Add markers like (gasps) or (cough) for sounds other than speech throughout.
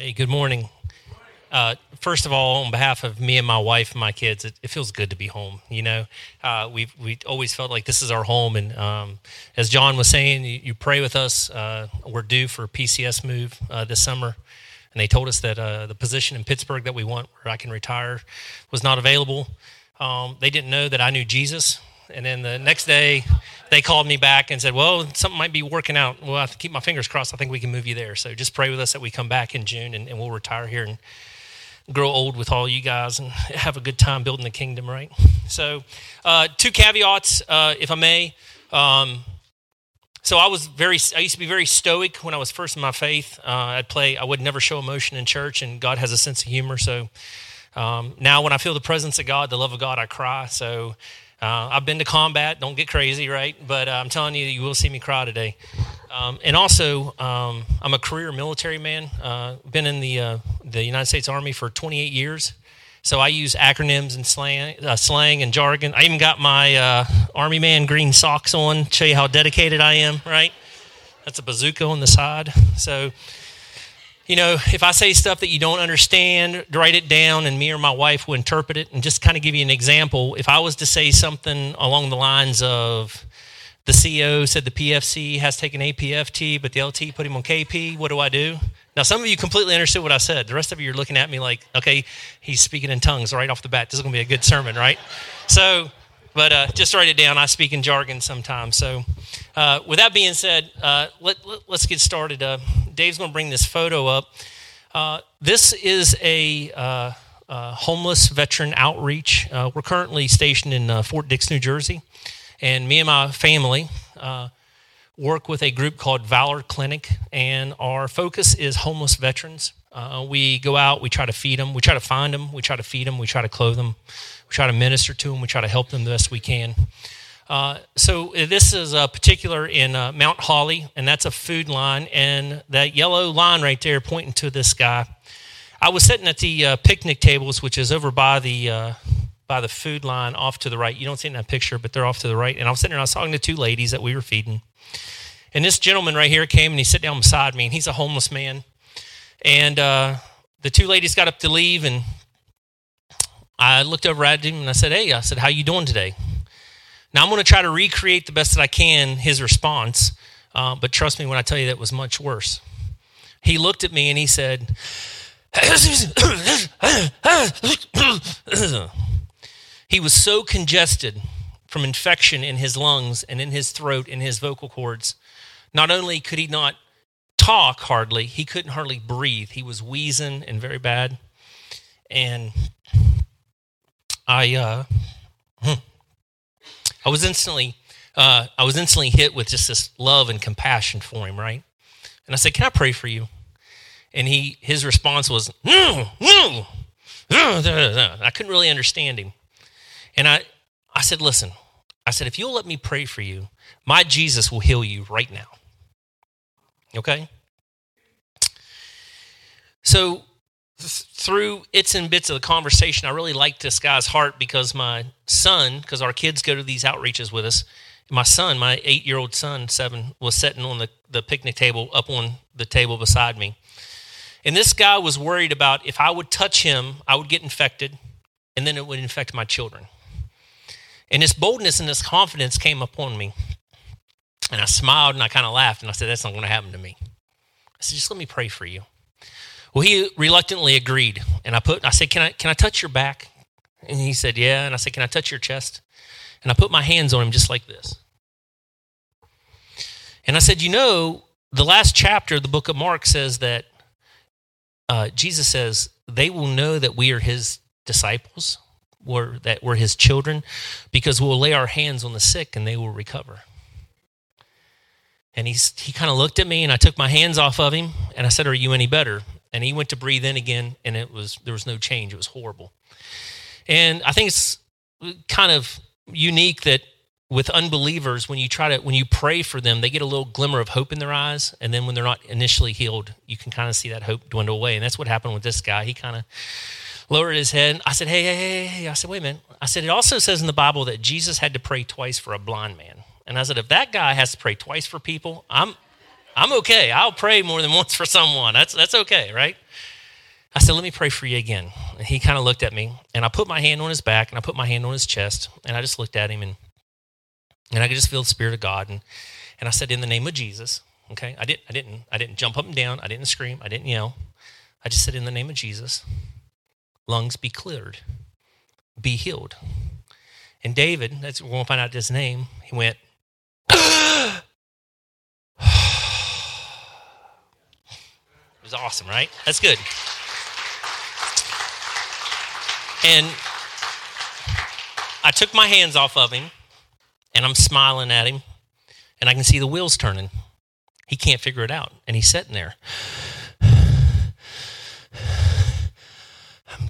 Hey, good morning. Uh, first of all, on behalf of me and my wife and my kids, it, it feels good to be home. You know, uh, we've we always felt like this is our home, and um, as John was saying, you, you pray with us. Uh, we're due for a PCS move uh, this summer, and they told us that uh, the position in Pittsburgh that we want, where I can retire, was not available. Um, they didn't know that I knew Jesus, and then the next day, they called me back and said, Well, something might be working out. Well, I have to keep my fingers crossed. I think we can move you there. So just pray with us that we come back in June and, and we'll retire here and grow old with all you guys and have a good time building the kingdom, right? So, uh, two caveats, uh, if I may. Um, so I was very, I used to be very stoic when I was first in my faith. Uh, I'd play, I would never show emotion in church, and God has a sense of humor. So um, now when I feel the presence of God, the love of God, I cry. So uh, I've been to combat. Don't get crazy, right? But uh, I'm telling you, you will see me cry today. Um, and also, um, I'm a career military man. Uh, been in the uh, the United States Army for 28 years, so I use acronyms and slang, uh, slang and jargon. I even got my uh, Army man green socks on. Show you how dedicated I am, right? That's a bazooka on the side. So you know, if I say stuff that you don't understand, write it down, and me or my wife will interpret it. And just kind of give you an example, if I was to say something along the lines of the CEO said the PFC has taken APFT, but the LT put him on KP, what do I do? Now, some of you completely understood what I said. The rest of you are looking at me like, okay, he's speaking in tongues right off the bat. This is going to be a good sermon, right? So, but uh, just write it down. I speak in jargon sometimes. So, uh, with that being said, uh, let, us let, get started. Uh, Dave's going to bring this photo up. Uh, this is a uh, uh, homeless veteran outreach. Uh, we're currently stationed in uh, Fort Dix, New Jersey, and me and my family uh, work with a group called Valor Clinic, and our focus is homeless veterans. we go out, we try to feed them, we try to find them, we try to feed them, we try to clothe them, we try to minister to them, we try to help them the best we can. Uh, so uh, this is a particular in uh, Mount Holly, and that's a food line. And that yellow line right there pointing to this guy. I was sitting at the uh, picnic tables, which is over by the uh, by the food line off to the right. You don't see in that picture, but they're off to the right. And I was sitting there, I was talking to two ladies that we were feeding. And this gentleman right here came and he sat down beside me, and he's a homeless man. And the two ladies got up to leave, and I looked over at him and I said, "Hey," I said, "How you doing today?" Now, I'm going to try to recreate the best that I can his response, uh, but trust me when I tell you that was much worse. He looked at me and he said, (clears throat) he was so congested from infection in his lungs and in his throat and his vocal cords. Not only could he not talk hardly, he couldn't hardly breathe. He was wheezing and very bad. And I, uh, hmm, I was instantly, uh, I was instantly hit with just this love and compassion for him, right? And I said, "Can I pray for you?" And he, his response was, "No, no." (laughs) I couldn't really understand him, and I, I said, "Listen," I said, "If you'll let me pray for you, my Jesus will heal you right now." Okay. So through its and bits of the conversation, I really liked this guy's heart because my son, because our kids go to these outreaches with us, my son, my eight year old son, seven, was sitting on the, the picnic table up on the table beside me. And this guy was worried about if I would touch him, I would get infected, and then it would infect my children. And this boldness and this confidence came upon me. And I smiled and I kind of laughed and I said, That's not going to happen to me. I said, Just let me pray for you. Well, he reluctantly agreed. And I put I said, Can I can I touch your back? And he said, Yeah. And I said, Can I touch your chest? And I put my hands on him just like this. And I said, You know, the last chapter of the book of Mark says that uh, Jesus says, They will know that we are his disciples, or that we're his children, because we'll lay our hands on the sick and they will recover. And he's, he kind of looked at me and I took my hands off of him and I said, Are you any better? And he went to breathe in again and it was there was no change. It was horrible. And I think it's kind of unique that with unbelievers, when you try to when you pray for them, they get a little glimmer of hope in their eyes, and then when they're not initially healed, you can kind of see that hope dwindle away. And that's what happened with this guy. He kind of lowered his head. I said, "Hey, hey, hey, hey!" I said, "Wait a minute." I said, "It also says in the Bible that Jesus had to pray twice for a blind man." And I said, "If that guy has to pray twice for people, I'm I'm okay. I'll pray more than (laughs) once for someone. That's, that's okay, right? I said, let me pray for you again. And he kind of looked at me, and I put my hand on his back, and I put my hand on his chest, and I just looked at him, and, and I could just feel the Spirit of God. And, and I said, in the name of Jesus, okay? I didn't, I, didn't, I didn't jump up and down. I didn't scream. I didn't yell. I just said, in the name of Jesus, lungs be cleared, be healed. And David, that's we won't find out his name, he went, (gasps) ah! Was awesome, right? That's good. And I took my hands off of him and I'm smiling at him and I can see the wheels turning. He can't figure it out. And he's sitting there. (sighs) I'm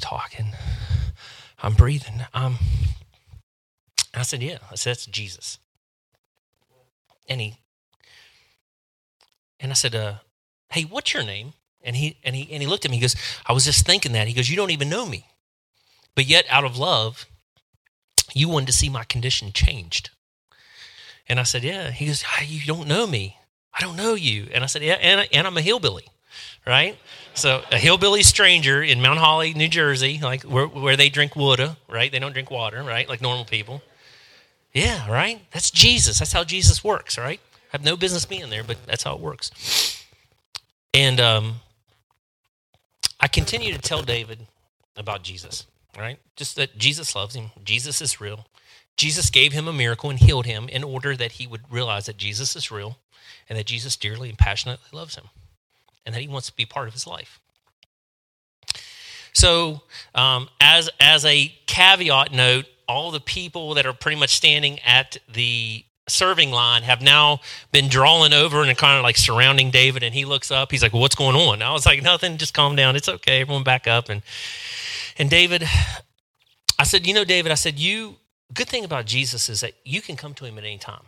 talking. I'm breathing. Um, I said, Yeah. I said, That's Jesus. And he, and I said, uh, Hey, what's your name? And he, and he, and he looked at me. He goes, I was just thinking that. He goes, You don't even know me. But yet, out of love, you wanted to see my condition changed. And I said, Yeah. He goes, You don't know me. I don't know you. And I said, Yeah, and, and I'm a hillbilly, right? So a hillbilly stranger in Mount Holly, New Jersey, like where, where they drink water, right? They don't drink water, right? Like normal people. Yeah, right? That's Jesus. That's how Jesus works, right? I have no business being there, but that's how it works. And um, I continue to tell David about Jesus, right? Just that Jesus loves him. Jesus is real. Jesus gave him a miracle and healed him in order that he would realize that Jesus is real and that Jesus dearly and passionately loves him and that he wants to be part of his life. So, um, as as a caveat note, all the people that are pretty much standing at the serving line have now been drawing over and kind of like surrounding David. And he looks up. He's like, "What's going on?" I was like, "Nothing. Just calm down. It's okay. Everyone back up." And and David, I said, "You know, David," I said, "You good thing about Jesus is that you can come to him at any time.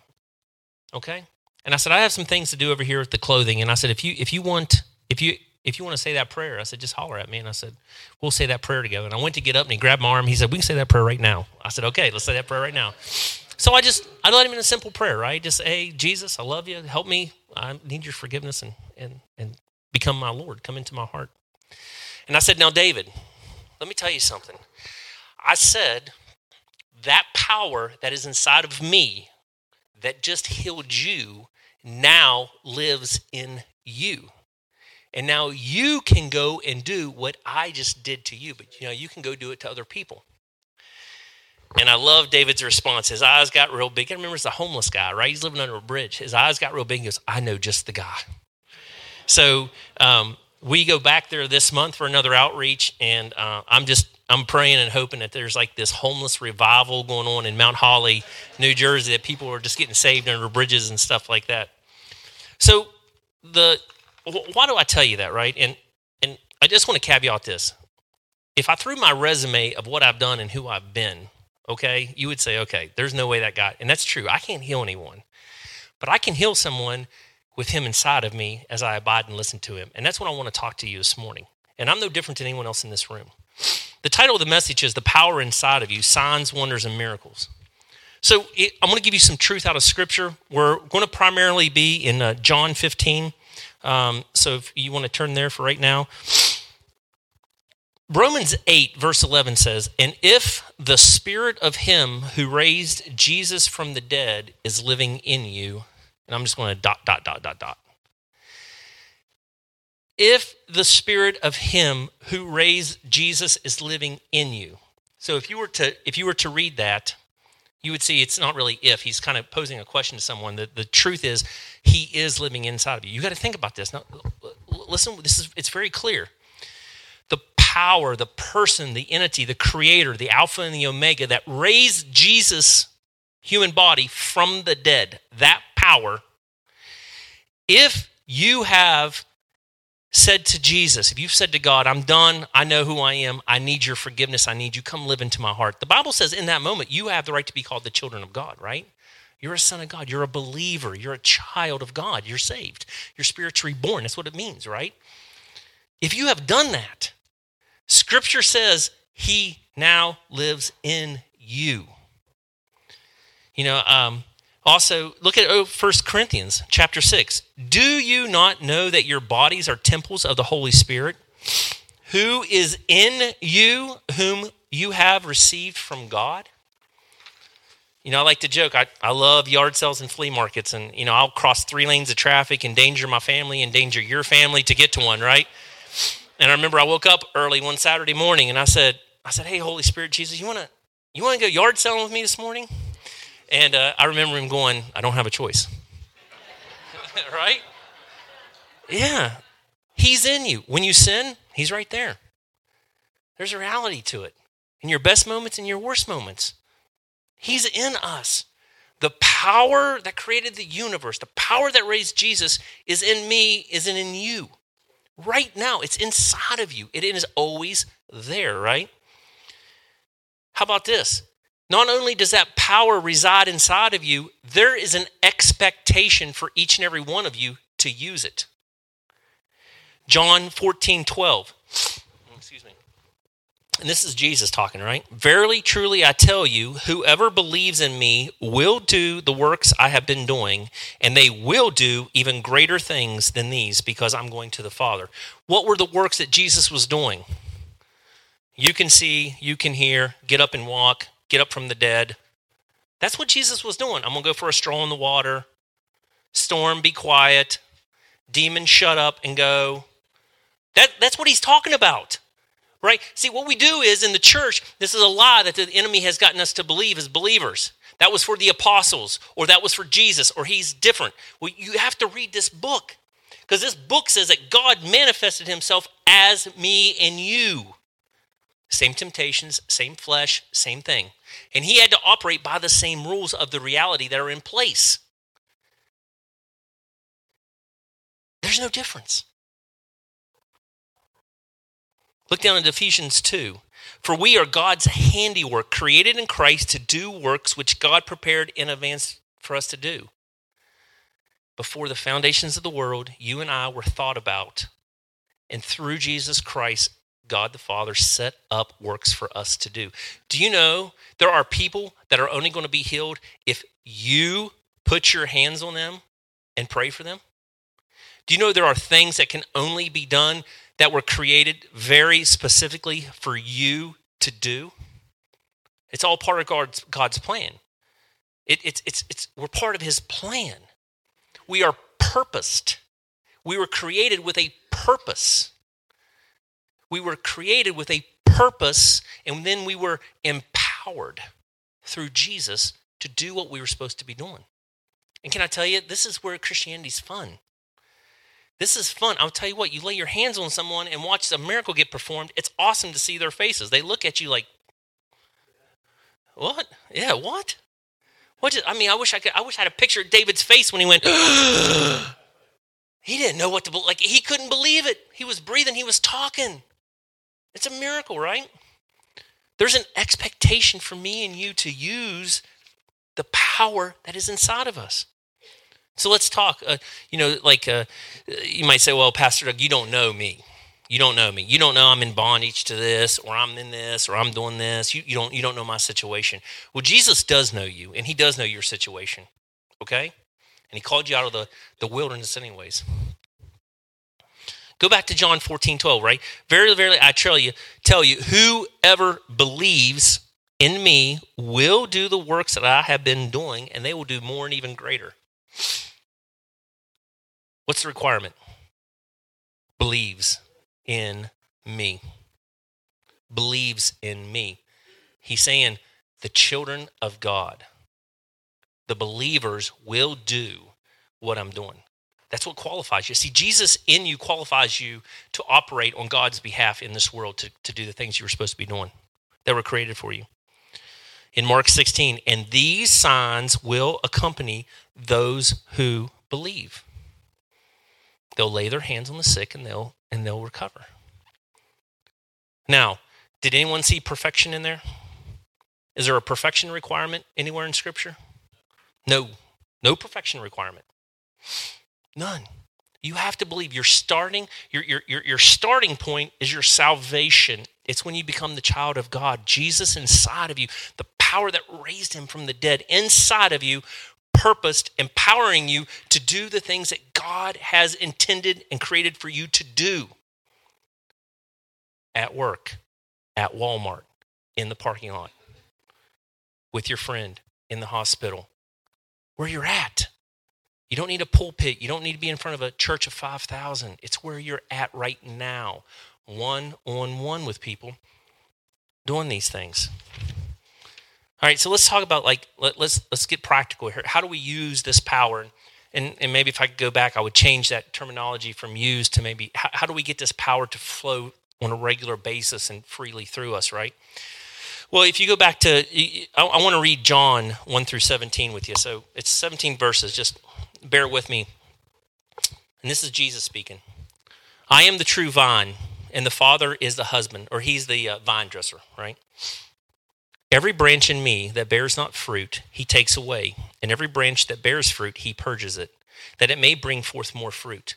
Okay?" And I said, "I have some things to do over here with the clothing." And I said, "If you if you want if you if you want to say that prayer, I said, just holler at me. And I said, we'll say that prayer together. And I went to get up and he grabbed my arm. He said, we can say that prayer right now. I said, okay, let's say that prayer right now. So I just, I led him in a simple prayer, right? Just, say, hey, Jesus, I love you. Help me. I need your forgiveness and, and, and become my Lord. Come into my heart. And I said, now, David, let me tell you something. I said, that power that is inside of me that just healed you now lives in you. And now you can go and do what I just did to you, but you know, you can go do it to other people. And I love David's response. His eyes got real big. I remember it's a homeless guy, right? He's living under a bridge. His eyes got real big. He goes, I know just the guy. So um, we go back there this month for another outreach, and uh, I'm just I'm praying and hoping that there's like this homeless revival going on in Mount Holly, New Jersey, that people are just getting saved under bridges and stuff like that. So the why do I tell you that, right? And and I just want to caveat this. If I threw my resume of what I've done and who I've been, okay, you would say, okay, there's no way that guy, and that's true. I can't heal anyone, but I can heal someone with him inside of me as I abide and listen to him. And that's what I want to talk to you this morning. And I'm no different than anyone else in this room. The title of the message is The Power Inside of You Signs, Wonders, and Miracles. So it, I'm going to give you some truth out of Scripture. We're going to primarily be in uh, John 15. Um, so if you want to turn there for right now. Romans 8, verse 11 says, And if the spirit of him who raised Jesus from the dead is living in you, and I'm just going to dot, dot, dot, dot, dot. If the spirit of him who raised Jesus is living in you. So if you were to if you were to read that, you would see it's not really if. He's kind of posing a question to someone. The, the truth is, he is living inside of you. You got to think about this. Now, listen, this is it's very clear. Power, the person, the entity, the creator, the Alpha and the Omega that raised Jesus' human body from the dead, that power, if you have said to Jesus, if you've said to God, I'm done, I know who I am, I need your forgiveness, I need you, come live into my heart. The Bible says in that moment, you have the right to be called the children of God, right? You're a son of God, you're a believer, you're a child of God, you're saved, you're spiritually born. That's what it means, right? If you have done that, Scripture says he now lives in you. You know, um, Also, look at 1 Corinthians chapter 6. Do you not know that your bodies are temples of the Holy Spirit, who is in you, whom you have received from God? You know, I like to joke. I, I love yard sales and flea markets, and, you know, I'll cross three lanes of traffic, endanger my family, endanger your family to get to one, right? And I remember I woke up early one Saturday morning and I said, I said, Hey, Holy Spirit, Jesus, you want to you want to go yard selling with me this morning? And uh, I remember him going, I don't have a choice. (laughs) right? Yeah. He's in you. When you sin, he's right there. There's a reality to it. In your best moments and your worst moments, he's in us. The power that created the universe, the power that raised Jesus is in me, isn't in you. Right now, it's inside of you. It is always there, right? How about this? Not only does that power reside inside of you, there is an expectation for each and every one of you to use it. John 14, 12. And this is Jesus talking, right? Verily, truly, I tell you, whoever believes in me will do the works I have been doing, and they will do even greater things than these because I'm going to the Father. What were the works that Jesus was doing? You can see, you can hear, get up and walk, get up from the dead. That's what Jesus was doing. I'm going to go for a stroll in the water. Storm, be quiet. Demon, shut up and go. That, that's what he's talking about, right? See, what we do is in the church, this is a lie that the enemy has gotten us to believe as believers. That was for the apostles, or that was for Jesus, or he's different. Well, you have to read this book because this book says that God manifested himself as me and you. Same temptations, same flesh, same thing. And he had to operate by the same rules of the reality that are in place. There's no difference. Look down at Ephesians 2. For we are God's handiwork, created in Christ to do works which God prepared in advance for us to do. Before the foundations of the world, you and I were thought about. And through Jesus Christ, God the Father set up works for us to do. Do you know there are people that are only going to be healed if you put your hands on them and pray for them? Do you know there are things that can only be done that were created very specifically for you to do? It's all part of God's, God's plan. It, it's, it's, it's, we're part of His plan. We are purposed. We were created with a purpose. We were created with a purpose, and then we were empowered through Jesus to do what we were supposed to be doing. And can I tell you, this is where Christianity's fun. This is fun. I'll tell you what, you lay your hands on someone and watch a miracle get performed. It's awesome to see their faces. They look at you like, what? Yeah, what? What? Did, I mean, I wish I could. I wish I had a picture of David's face when he went. (gasps) he didn't know what to like. He couldn't believe it. He was breathing. He was talking. It's a miracle, right? There's an expectation for me and you to use the power that is inside of us. So let's talk. Uh, you know, like uh, you might say, well, Pastor Doug, you don't know me. You don't know me. You don't know I'm in bondage to this, or I'm in this, or I'm doing this. You, you don't you don't know my situation. Well, Jesus does know you, and He does know your situation. Okay, and He called you out of the the wilderness anyways. Go back to John 14, 12, right? Very, very, I tell you, tell you, whoever believes in me will do the works that I have been doing, and they will do more and even greater. What's the requirement? Believes in me. Believes in me. He's saying the children of God, the believers will do what I'm doing. That's what qualifies you. See, Jesus in you qualifies you to operate on God's behalf in this world to, to do the things you were supposed to be doing that were created for you. In Mark 16, and these signs will accompany those who believe. They'll lay their hands on the sick and they'll and they'll recover. Now, did anyone see perfection in there? Is there a perfection requirement anywhere in Scripture? No, no perfection requirement. None. You have to believe you're starting, your, your, your, your starting point is your salvation. It's when you become the child of God. Jesus inside of you, the power that raised him from the dead inside of you purposed, empowering you to do the things that God has intended and created for you to do at work, at Walmart, in the parking lot, with your friend, in the hospital, where you're at. You don't need a pulpit. You don't need to be in front of a church of 5,000. It's where you're at right now, one on one with people doing these things. All right, so let's talk about like let, let's let's get practical here. How do we use this power? And and maybe if I could go back, I would change that terminology from use to maybe how, how do we get this power to flow on a regular basis and freely through us, right? Well, if you go back to, I, I want to read John 1 through 17 with you. So it's 17 verses. Just bear with me. And this is Jesus speaking. I am the true vine, and the Father is the husband, or he's the uh, vine dresser, right? Every branch in me that bears not fruit, he takes away, and every branch that bears fruit, he purges it, that it may bring forth more fruit.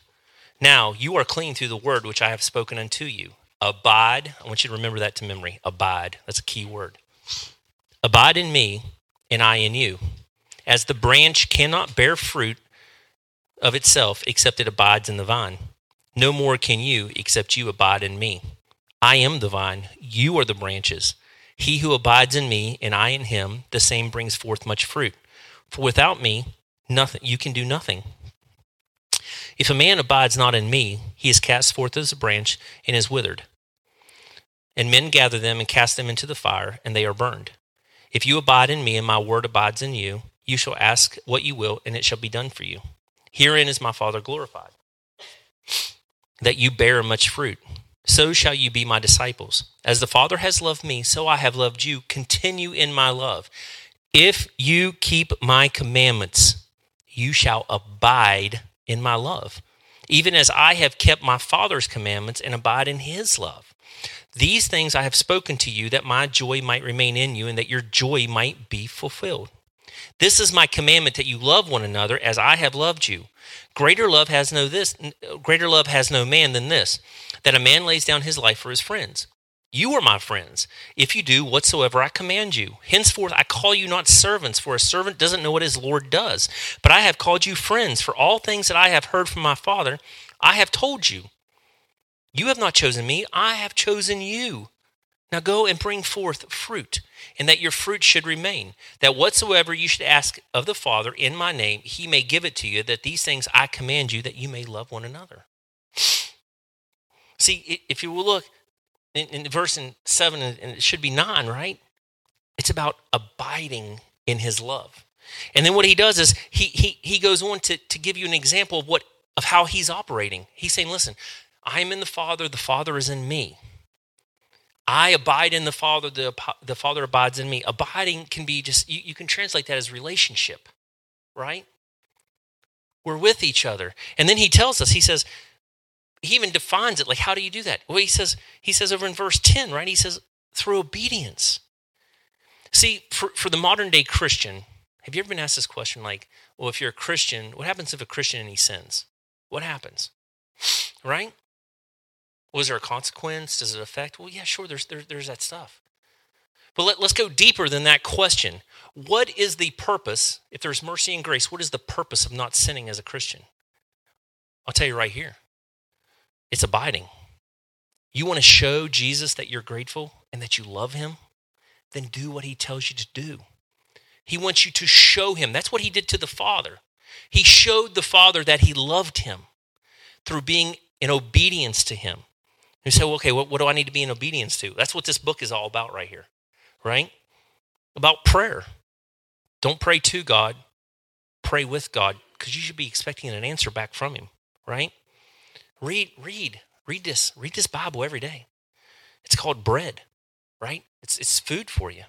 Now you are clean through the word which I have spoken unto you. Abide, I want you to remember that to memory. Abide, that's a key word. Abide in me, and I in you. As the branch cannot bear fruit of itself except it abides in the vine, no more can you except you abide in me. I am the vine, you are the branches. He who abides in me, and I in him, the same brings forth much fruit. For without me, nothing you can do nothing. If a man abides not in me, he is cast forth as a branch and is withered and men gather them and cast them into the fire, and they are burned. If you abide in me, and my word abides in you, you shall ask what you will, and it shall be done for you. Herein is my Father glorified, that you bear much fruit. So shall you be my disciples. As the Father has loved me, so I have loved you. Continue in my love. If you keep my commandments, you shall abide in my love, even as I have kept my Father's commandments and abide in his love. These things I have spoken to you, that my joy might remain in you, and that your joy might be fulfilled. This is my commandment that you love one another as I have loved you. Greater love has no this greater love has no man than this, that a man lays down his life for his friends. You are my friends, if you do whatsoever I command you. Henceforth I call you not servants, for a servant doesn't know what his Lord does. But I have called you friends, for all things that I have heard from my Father, I have told you. You have not chosen me, I have chosen you. Now go and bring forth fruit, and that your fruit should remain, that whatsoever you should ask of the Father in my name, he may give it to you, that these things I command you, that you may love one another. See, if you look in, in verse in 7, and it should be 9, right? It's about abiding in his love. And then what he does is he, he, he goes on to, to give you an example of what of how he's operating. He's saying, listen, I am in the Father, the Father is in me. I abide in the Father, the, the Father abides in me. Abiding can be just, you, you can translate that as relationship, right? We're with each other. And then he tells us, he says, he even defines it like, how do you do that? Well, he says, he says over in verse 10, right? He says, through obedience. See, for, for the modern day Christian, have you ever been asked this question like, well, if you're a Christian, what happens if a Christian he sins? What happens? (sighs) Right? Was there a consequence? Does it affect? Well, yeah, sure, there's, there, there's that stuff. But let, let's go deeper than that question. What is the purpose, if there's mercy and grace, what is the purpose of not sinning as a Christian? I'll tell you right here it's abiding. You want to show Jesus that you're grateful and that you love him? Then do what he tells you to do. He wants you to show him. That's what he did to the Father. He showed the Father that he loved him through being in obedience to him. You say, well, okay, what, what do I need to be in obedience to? That's what this book is all about right here, right? About prayer. Don't pray to God, pray with God, because you should be expecting an answer back from Him, right? Read, read, read this, read this Bible every day. It's called bread, right? It's it's food for you.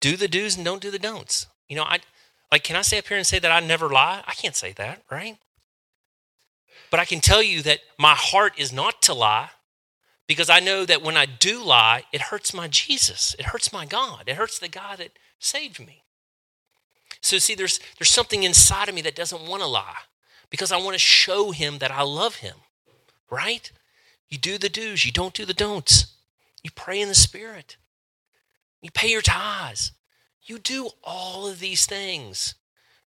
Do the do's and don't do the don'ts. You know, I like can I say up here and say that I never lie? I can't say that, right? But I can tell you that my heart is not to lie because I know that when I do lie, it hurts my Jesus. It hurts my God. It hurts the God that saved me. So see, there's there's something inside of me that doesn't want to lie because I want to show him that I love him. Right? You do the do's, you don't do the don'ts. You pray in the spirit. You pay your tithes. You do all of these things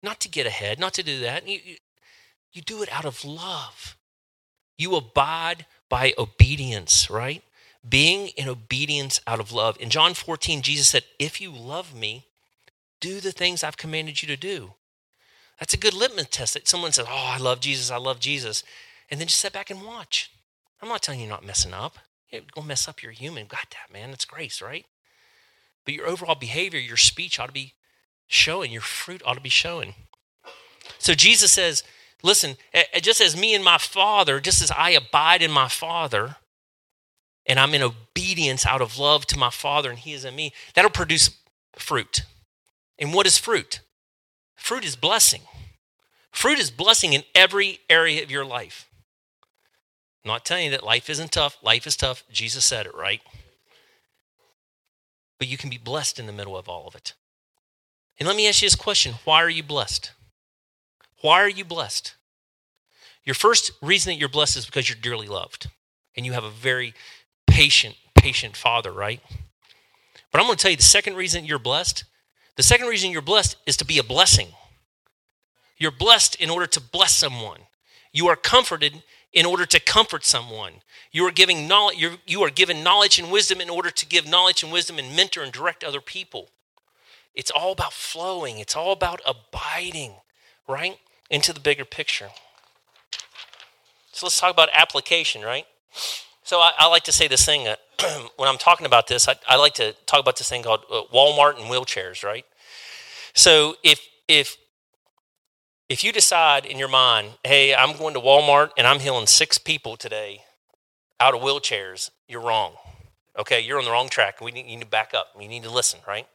not to get ahead, not to do that. You, you, you do it out of love. You abide by obedience, right? Being in obedience out of love. In John 14, Jesus said, If you love me, do the things I've commanded you to do. That's a good litmus test. That someone says, Oh, I love Jesus, I love Jesus. And then just sit back and watch. I'm not telling you not messing up. You're going to mess up, you're human. Got that, man. It's grace, right? But your overall behavior, your speech ought to be showing, your fruit ought to be showing. So Jesus says, Listen, just as me and my Father, just as I abide in my Father, and I'm in obedience out of love to my Father, and He is in me, that'll produce fruit. And what is fruit? Fruit is blessing. Fruit is blessing in every area of your life. I'm not telling you that life isn't tough. Life is tough. Jesus said it, right? But you can be blessed in the middle of all of it. And let me ask you this question why are you blessed? Why are you blessed? Your first reason that you're blessed is because you're dearly loved and you have a very patient, patient father, right? But I'm going to tell you the second reason you're blessed. The second reason you're blessed is to be a blessing. You're blessed in order to bless someone. You are comforted in order to comfort someone. You are giving knowledge, you're, you are given knowledge and wisdom in order to give knowledge and wisdom and mentor and direct other people. It's all about flowing. It's all about abiding, right? Into the bigger picture. So let's talk about application, right? So I, I like to say this thing uh, (clears throat) when I'm talking about this. I, I, like to talk about this thing called uh, Walmart and wheelchairs, right? So if if if you decide in your mind, hey, I'm going to Walmart and I'm healing six people today out of wheelchairs, you're wrong. Okay, you're on the wrong track. We need, you need to back up. You need to listen, right?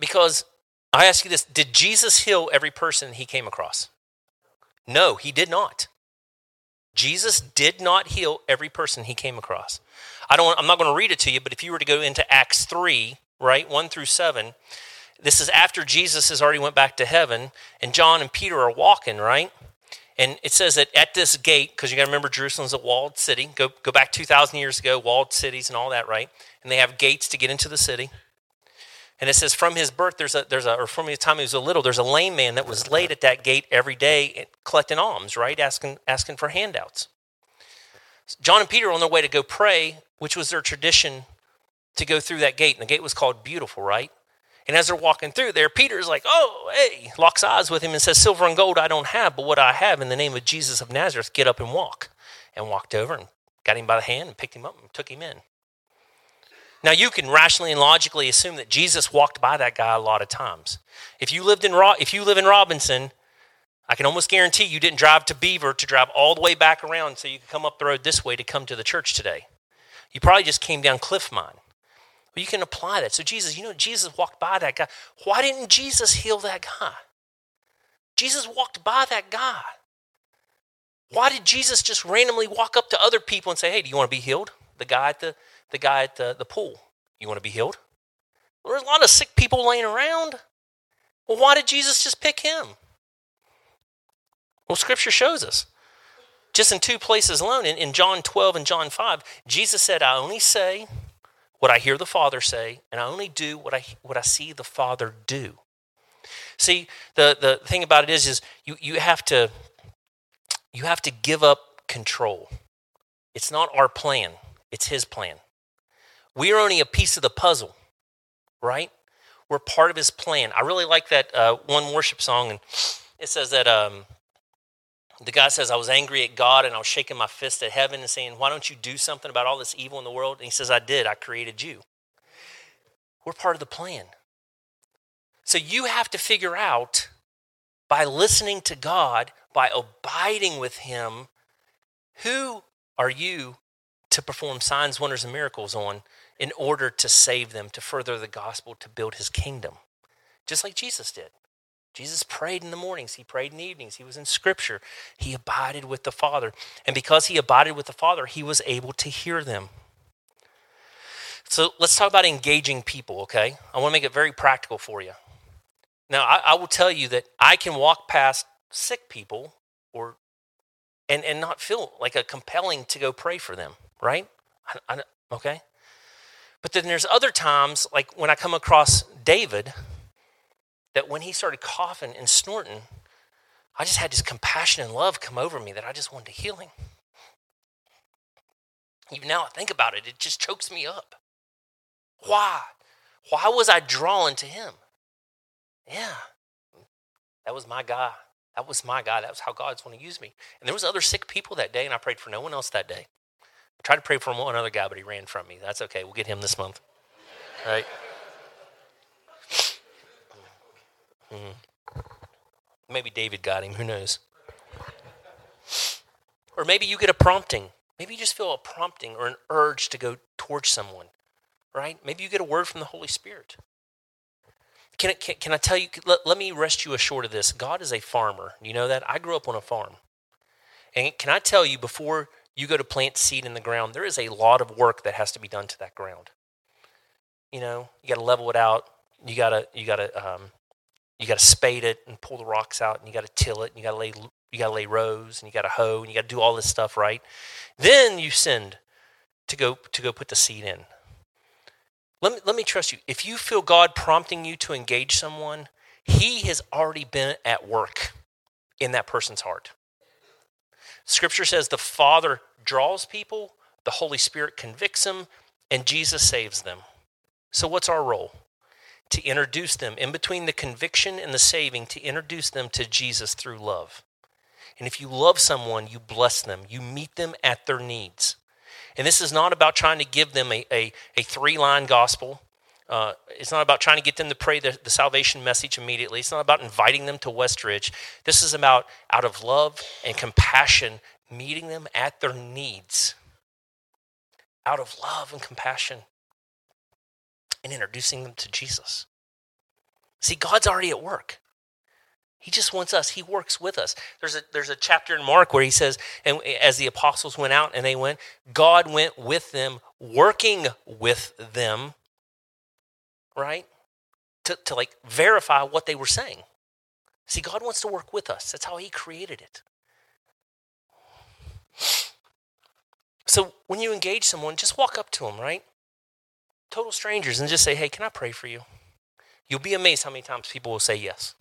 Because I ask you this Did Jesus heal every person he came across? No, he did not. Jesus did not heal every person he came across. I don't I'm not going to read it to you, but if you were to go into Acts 3, right, 1 through 7, this is after Jesus has already went back to heaven and John and Peter are walking, right? And it says that at this gate, because you got to remember Jerusalem's a walled city. Go, go back 2,000 years ago, walled cities and all that, right? And they have gates to get into the city. And it says from his birth, there's a, there's a, or from the time he was a little, there's a lame man that was laid at that gate every day eh, collecting alms, right? Asking, asking for handouts. John and Peter are on their way to go pray, which was their tradition to go through that gate. And the gate was called Beautiful, right? And as they're walking through there, Peter's like, oh, hey, locks eyes with him and says, Silver and gold I don't have, but what I have in the name of Jesus of Nazareth, get up and walk. And walked over and got him by the hand and picked him up and took him in. Now, you can rationally and logically assume that Jesus walked by that guy a lot of times. If you, lived in Ro- if you live in Robinson, I can almost guarantee you didn't drive to Beaver to drive all the way back around so you could come up the road this way to come to the church today. You probably just came down Cliff Mine. Well, you can apply that. So, Jesus, you know, Jesus walked by that guy. Why didn't Jesus heal that guy? Jesus walked by that guy. Why did Jesus just randomly walk up to other people and say, Hey, do you want to be healed? The guy at the the guy at the, the pool. You want to be healed? Well, there's a lot of sick people laying around. Well, why did Jesus just pick him? Well, Scripture shows us. Just in two places alone, in, in John 12 and John 5, Jesus said, I only say what I hear the Father say, and I only do what I, what I see the Father do. See, the, the thing about it is, is you, you, have to, you have to give up control. It's not our plan, it's His plan. We are only a piece of the puzzle, right? We're part of his plan. I really like that uh, one worship song, and it says that um, the guy says, I was angry at God and I was shaking my fist at heaven and saying, Why don't you do something about all this evil in the world? And he says, I did. I created you. We're part of the plan. So you have to figure out by listening to God, by abiding with Him, who are you to perform signs, wonders, and miracles on in order to save them, to further the gospel, to build his kingdom, just like Jesus did. Jesus prayed in the mornings, he prayed in the evenings, he was in scripture, he abided with the Father. And because he abided with the Father, he was able to hear them. So let's talk about engaging people, okay? I want to make it very practical for you. Now, I, I will tell you that I can walk past sick people or and, and not feel like a compelling to go pray for them, right? I, I, okay? But then there's other times, like when I come across David, that when he started coughing and snorting, I just had this compassion and love come over me that I just wanted to heal him. Even now I think about it, it just chokes me up. Why? Why was I drawn to him? Yeah, that was my guy. That was my guy. That was how God's want to use me. And there was other sick people that day, and I prayed for no one else that day. I tried to pray for one other guy, but he ran from me. That's okay. We'll get him this month. Right? Mm-hmm. Maybe David got him. Who knows? Or maybe you get a prompting. Maybe you just feel a prompting or an urge to go towards someone, right? Maybe you get a word from the Holy Spirit. Can, I, can, can I tell you, let, let me rest you assured of this. God is a farmer. You know that? I grew up on a farm. And can I tell you, before you go to plant seed in the ground, there is a lot of work that has to be done to that ground. You know, you got to level it out. You got to, you got to, um, you got to spade it and pull the rocks out, and you got to till it, and you got to lay, you got to lay rows, and you got to hoe, and you got to do all this stuff, right? Then you send to go to go put the seed in. Let me, let me trust you. If you feel God prompting you to engage someone, He has already been at work in that person's heart. Scripture says the Father draws people, the Holy Spirit convicts them, and Jesus saves them. So, what's our role? To introduce them in between the conviction and the saving, to introduce them to Jesus through love. And if you love someone, you bless them, you meet them at their needs. And this is not about trying to give them a, a, a three line gospel. Uh, it's not about trying to get them to pray the, the salvation message immediately. It's not about inviting them to Westridge. This is about, out of love and compassion, meeting them at their needs. Out of love and compassion, and introducing them to Jesus. See, God's already at work. He just wants us. He works with us. There's a there's a chapter in Mark where he says, and as the apostles went out and they went, God went with them, working with them, right? To to like verify what they were saying. See, God wants to work with us. That's how he created it. So when you engage someone, just walk up to them, right? Total strangers, and just say, Hey, can I pray for you? You'll be amazed how many times people will say yes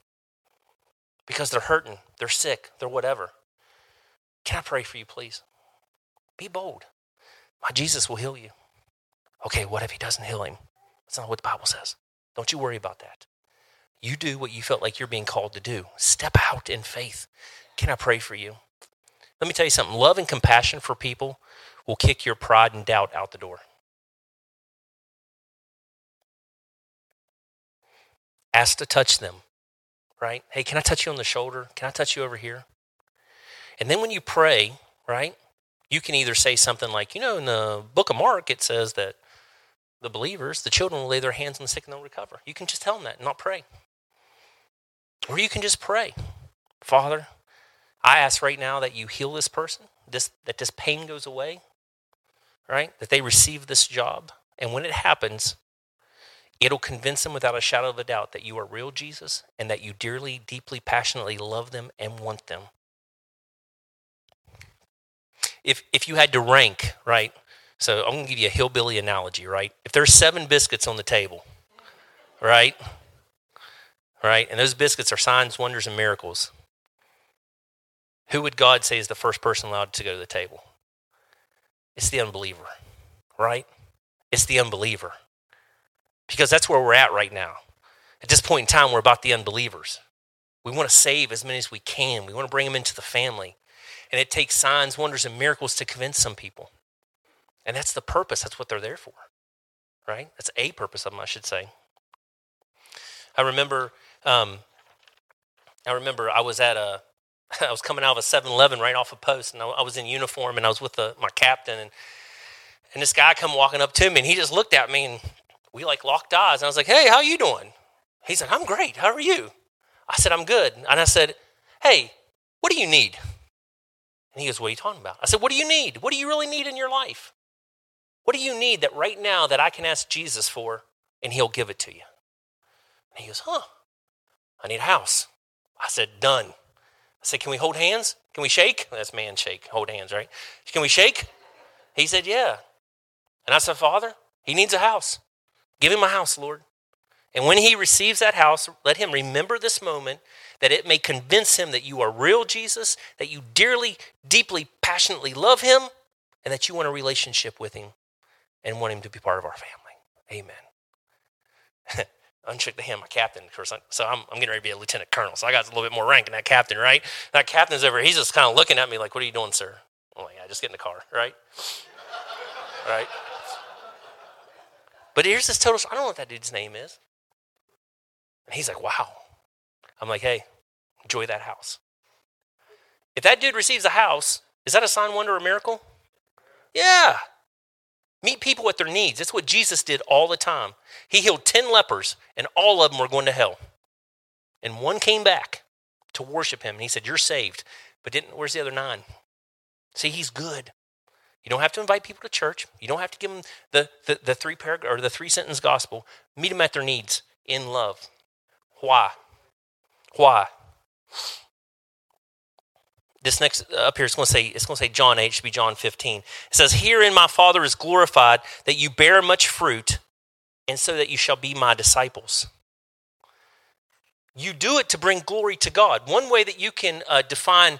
because they're hurting, they're sick, they're whatever. Can I pray for you, please? Be bold. My Jesus will heal you. Okay, what if he doesn't heal him? That's not what the Bible says. Don't you worry about that. You do what you felt like you're being called to do. Step out in faith. Can I pray for you? Let me tell you something love and compassion for people will kick your pride and doubt out the door. Ask to touch them right? Hey, can I touch you on the shoulder? Can I touch you over here? And then when you pray, right, you can either say something like, you know, in the book of Mark, it says that the believers, the children will lay their hands on the sick and they'll recover. You can just tell them that and not pray. Or you can just pray, Father, I ask right now that you heal this person, this, that this pain goes away, right? That they receive this job. And when it happens, It'll convince them without a shadow of a doubt that you are real Jesus and that you dearly, deeply, passionately love them and want them. If, if you had to rank, right? So I'm going to give you a hillbilly analogy, right? If there's seven biscuits on the table, right? Right? And those biscuits are signs, wonders, and miracles. Who would God say is the first person allowed to go to the table? It's the unbeliever, right? It's the unbeliever because that's where we're at right now. At this point in time, we're about the unbelievers. We want to save as many as we can, we want to bring them into the family. And it takes signs, wonders, and miracles to convince some people. And that's the purpose, that's what they're there for, right? That's a purpose of them, I should say. I remember. Um, I remember I was at a, (laughs) I was coming out of a 7-Eleven right off a post, and I, I was in uniform, and I was with the, my captain, and and this guy come walking up to me, and he just looked at me, and we like locked eyes. And I was like, hey, how you doing? He said, I'm great. How are you? I said, I'm good. And I said, hey, what do you need? And he goes, what are you talking about? I said, what do you need? What do you really need in your life? What do you need that right now that I can ask Jesus for and he'll give it to you? And he goes, huh, I need a house. I said, done. I said, can we hold hands? Can we shake? That's man shake, hold hands, right? Can we shake? He said, yeah. And I said, Father, he needs a house. Give him a house, Lord. And when he receives that house, let him remember this moment that it may convince him that you are real Jesus, that you dearly, deeply, passionately love him, and that you want a relationship with him and want him to be part of our family. Amen. (laughs) Unshook the hand, my captain, of course. So I'm, I'm getting ready to be a lieutenant colonel. So I got a little bit more rank than that captain, right? That captain's over He's just kind of looking at me like, what are you doing, sir? I'm like, yeah, just get in the car, right? (laughs) right? But here's this total, I don't know what that dude's name is. And he's like, wow. I'm like, hey, enjoy that house. If that dude receives a house, is that a sign, wonder, or miracle? Yeah. Meet people at their needs. That's what Jesus did all the time. He healed 10 lepers, and all of them were going to hell. And one came back to worship him, and he said, You're saved. But didn't, where's the other nine? See, he's good. You don't have to invite people to church. You don't have to give them the, the, the three paragraph or the three sentence gospel. Meet them at their needs in love. Why? Why? This next up here is going to say it's going to say John 8, it should be John 15. It says, Herein my Father is glorified, that you bear much fruit, and so that you shall be my disciples. You do it to bring glory to God. One way that you can uh, define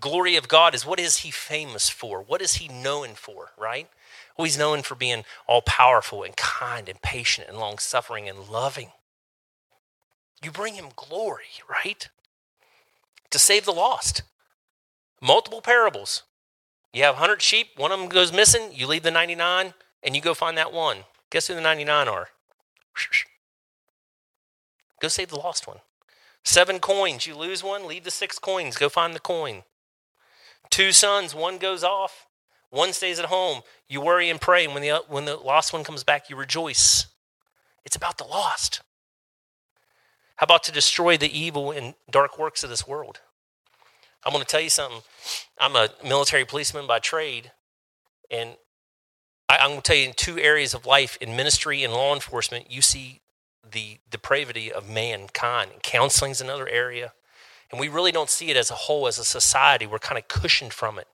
glory of God is what is he famous for? What is he known for, right? Well, he's known for being all powerful and kind and patient and long suffering and loving. You bring him glory, right? To save the lost. Multiple parables. You have 100 sheep, one of them goes missing, you leave the 99 and you go find that one. Guess who the 99 are? Go save the lost one. Seven coins, you lose one, leave the six coins, go find the coin. Two sons, one goes off, one stays at home. You worry and pray, and when the, uh, when the lost one comes back, you rejoice. It's about the lost. How about to destroy the evil and dark works of this world? I'm going to tell you something. I'm a military policeman by trade, and I, am going to tell you in two areas of life, in ministry and law enforcement, you see the depravity of mankind. Counseling is another area. And we really don't see it as a whole, as a society. We're kind of cushioned from it.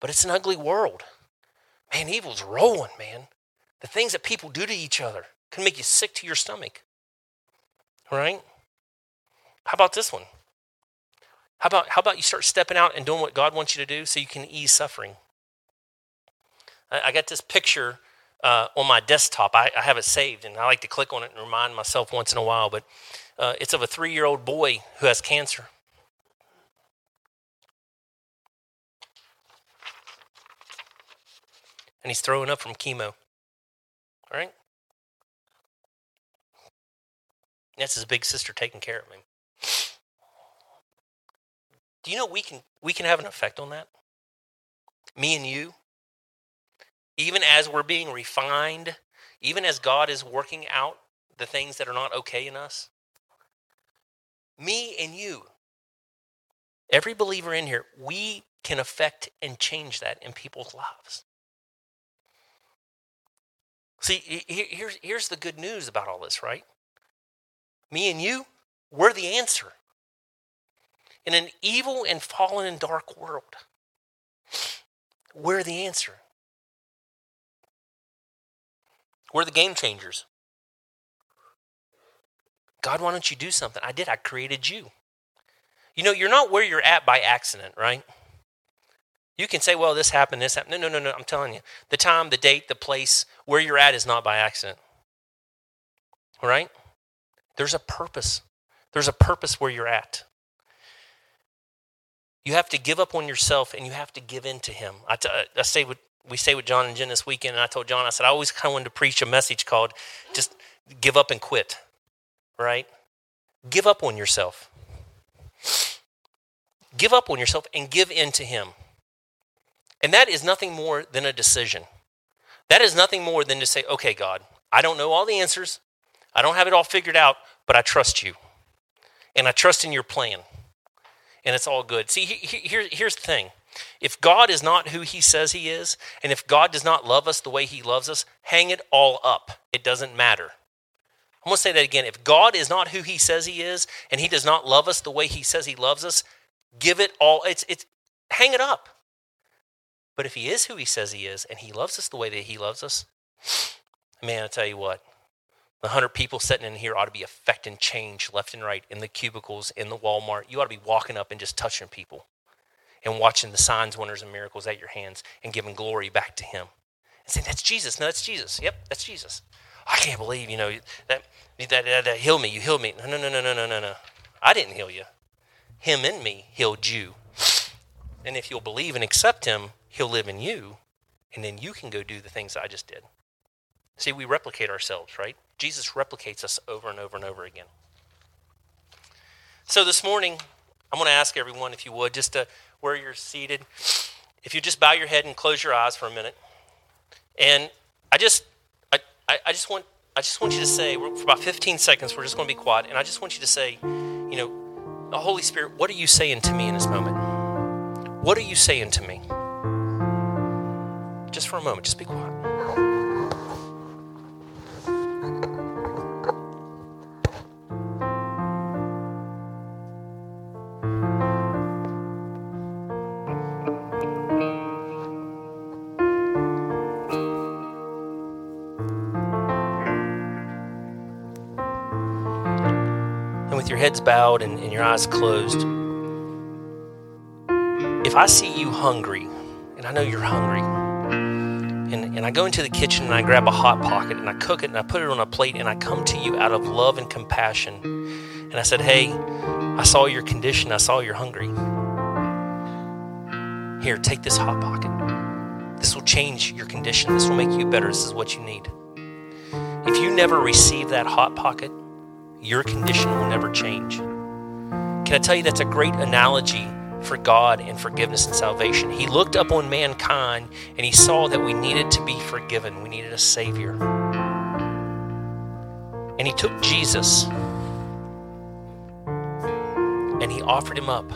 But it's an ugly world. Man, evil's rolling, man. The things that people do to each other can make you sick to your stomach. Right? How about this one? How about, how about you start stepping out and doing what God wants you to do so you can ease suffering? I, I got this picture uh, on my desktop. I, I, have it saved, and I like to click on it and remind myself once in a while. But uh, it's of a three year old boy who has cancer. And he's throwing up from chemo. All right? That's his big sister taking care of him. Do you know we can we can have an effect on that? Me and you. Even as we're being refined, even as God is working out the things that are not okay in us. Me and you. Every believer in here, we can affect and change that in people's lives. See, here's, here's the good news about all this, right? Me and you, we're the answer in an evil and fallen and dark world? We're the answer. We're the game changers. God, why don't you do something? I did. I created you. You know, you're not where you're at by accident, right? You can say, well, this happened, this happened. No, no, no, no. I'm telling you. The time, the date, the place, where you're at is not by accident. All right? There's a purpose. There's a purpose where you're at. You have to give up on yourself and you have to give in to Him. I, t- I say what we say with John and Jen this weekend, and I told John, I said, I always kind of wanted to preach a message called just give up and quit, right? Give up on yourself. Give up on yourself and give in to Him. And that is nothing more than a decision. That is nothing more than to say, okay, God, I don't know all the answers. I don't have it all figured out, but I trust you. And I trust in your plan and it's all good. See, he, here, here's the thing. If God is not who he says he is, and if God does not love us the way he loves us, hang it all up. It doesn't matter. I'm going to say that again. If God is not who he says he is, and he does not love us the way he says he loves us, give it all. It's, it's, hang it up. But if he is who he says he is, and he loves us the way that he loves us, (sniffs) man, I tell you what, The 100 people sitting in here ought to be affecting change left and right in the cubicles, in the Walmart. You ought to be walking up and just touching people and watching the signs, wonders, and miracles at your hands and giving glory back to Him. And saying, That's Jesus. No, that's Jesus. Yep, that's Jesus. I can't believe, you know, that, that, that, that healed me. You healed me. No, no, no, no, no, no, no, no. I didn't heal you. Him in me healed you. And if you'll believe and accept Him, He'll live in you. And then you can go do the things I just did. See, we replicate ourselves, right? Jesus replicates us over and over and over again. So this morning, I'm going to ask everyone, if you would, just to where you're seated, if you just bow your head and close your eyes for a minute. And I just, I, I just want, I just want you to say, for about 15 seconds, we're just going to be quiet, and I just want you to say, you know, the Holy Spirit, what are you saying to me in this moment? What are you saying to me? Just for a moment, just be quiet. Heads bowed and, and your eyes closed, if I see you hungry, and I know you're hungry, and, and I go into the kitchen and I grab a hot pocket and I cook it and I put it on a plate and I come to you out of love and compassion, and I said, Hey, I saw your condition, I saw you're hungry. Here, take this hot pocket. This will change your condition. This will make you better. This is what you need. If you never receive that hot pocket, your condition will never change. Can I tell you that's a great analogy for God and forgiveness and salvation? He looked up on mankind and he saw that we needed to be forgiven, we needed a Savior. And he took Jesus and he offered him up.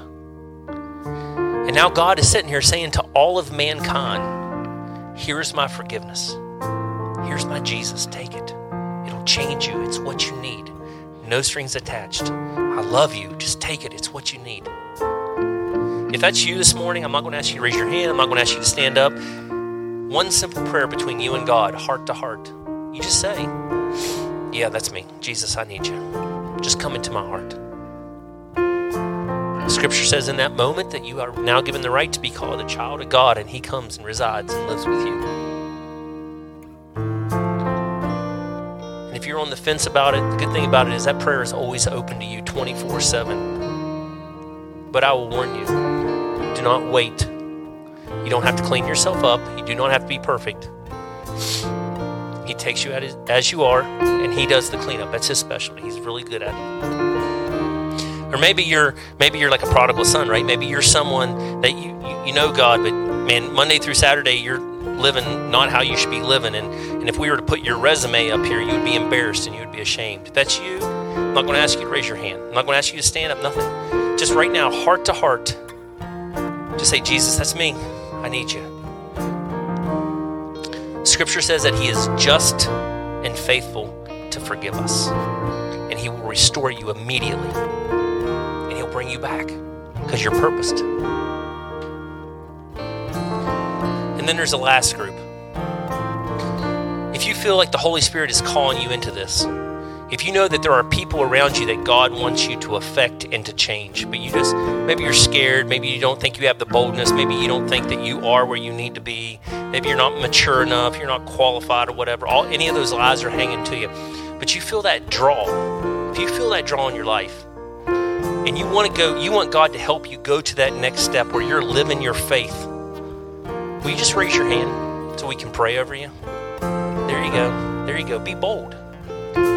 And now God is sitting here saying to all of mankind, Here's my forgiveness. Here's my Jesus. Take it. It'll change you. It's what you need no strings attached. I love you. Just take it. It's what you need. If that's you this morning, I'm not going to ask you to raise your hand. I'm not going to ask you to stand up. One simple prayer between you and God, heart to heart. You just say, Yeah, that's me. Jesus, I need you. Just come into my heart. Scripture says in that moment that you are now given the right to be called a child of God, and He comes and resides and lives with you. You're on the fence about it, the good thing about it is that prayer is always open to you 24 7. But I will warn you do not wait. You don't have to clean yourself up, you do not have to be perfect. He takes you as you are, and he does the cleanup. That's his specialty. He's really good at it. Or maybe you're maybe you're like a prodigal son, right? Maybe you're someone that you, you, you know God, but man, Monday through Saturday you're living not how you should be living. And, and if we were to put your resume up here, you would be embarrassed and you would be ashamed. If that's you, I'm not going to ask you to raise your hand. I'm not going to ask you to stand up, nothing. Just right now, heart to heart, just say, Jesus, that's me. I need you. Scripture says that He is just and faithful to forgive us, and He will restore you immediately, and He'll bring you back because you're purposed. Then there's the last group. If you feel like the Holy Spirit is calling you into this, if you know that there are people around you that God wants you to affect and to change, but you just maybe you're scared, maybe you don't think you have the boldness, maybe you don't think that you are where you need to be, maybe you're not mature enough, you're not qualified or whatever. All any of those lies are hanging to you. But you feel that draw. If you feel that draw in your life, and you want to go, you want God to help you go to that next step where you're living your faith Will you just raise your hand so we can pray over you? There you go. There you go. Be bold.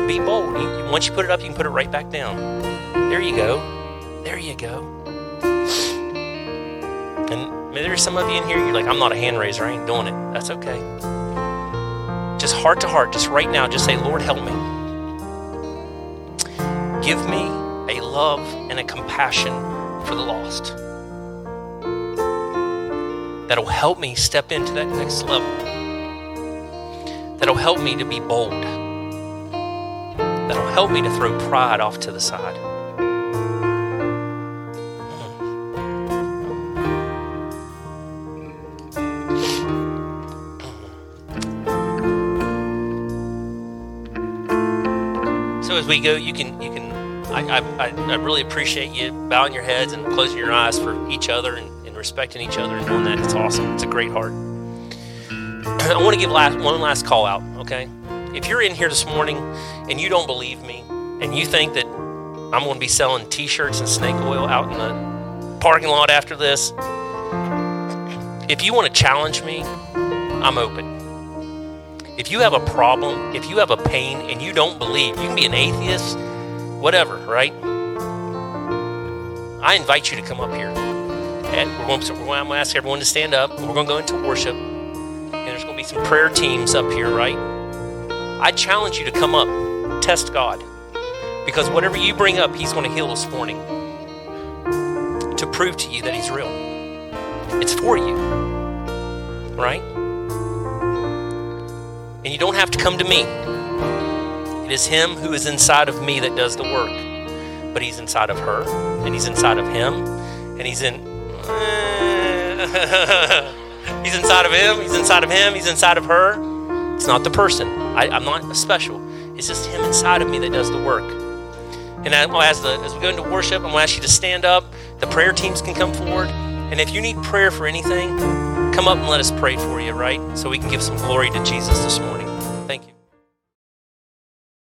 Be bold. Once you put it up, you can put it right back down. There you go. There you go. And there's some of you in here, you're like, I'm not a hand raiser. I ain't doing it. That's okay. Just heart to heart, just right now, just say, Lord, help me. Give me a love and a compassion for the lost that'll help me step into that next level, that'll help me to be bold, that'll help me to throw pride off to the side. So as we go, you can you can. I, I, I really appreciate you bowing your heads and closing your eyes for each other and, respecting each other and doing that. It's awesome. It's a great heart. (clears throat) I want to give last, one last call out. Okay, if you're in here this morning and you don't believe me and you think that I'm going to be selling T-shirts and snake oil out in the parking lot after this, if you want to challenge me, I'm open. If you have a problem, if you have a pain and you don't believe, you can be an atheist, whatever, right? I invite you to come up here. And we're going to, I'm going to ask everyone to stand up. We're going to go into worship. And there's going to be some prayer teams up here, right? I challenge you to come up, test God. Because whatever you bring up, He's going to heal this morning to prove to you that He's real. It's for you, right? And you don't have to come to me. It is Him who is inside of me that does the work. But He's inside of her, and He's inside of Him, and He's in. Eh. (laughs) he's inside of Him, He's inside of Him, He's inside of her. It's not the person. I, I'm not special. It's just Him inside of me that does the work. And as, the, as we go into worship, I'm going to ask you to stand up. The prayer teams can come forward. And if you need prayer for anything, come up and let us pray for you, right? So we can give some glory to Jesus this morning. Thank you.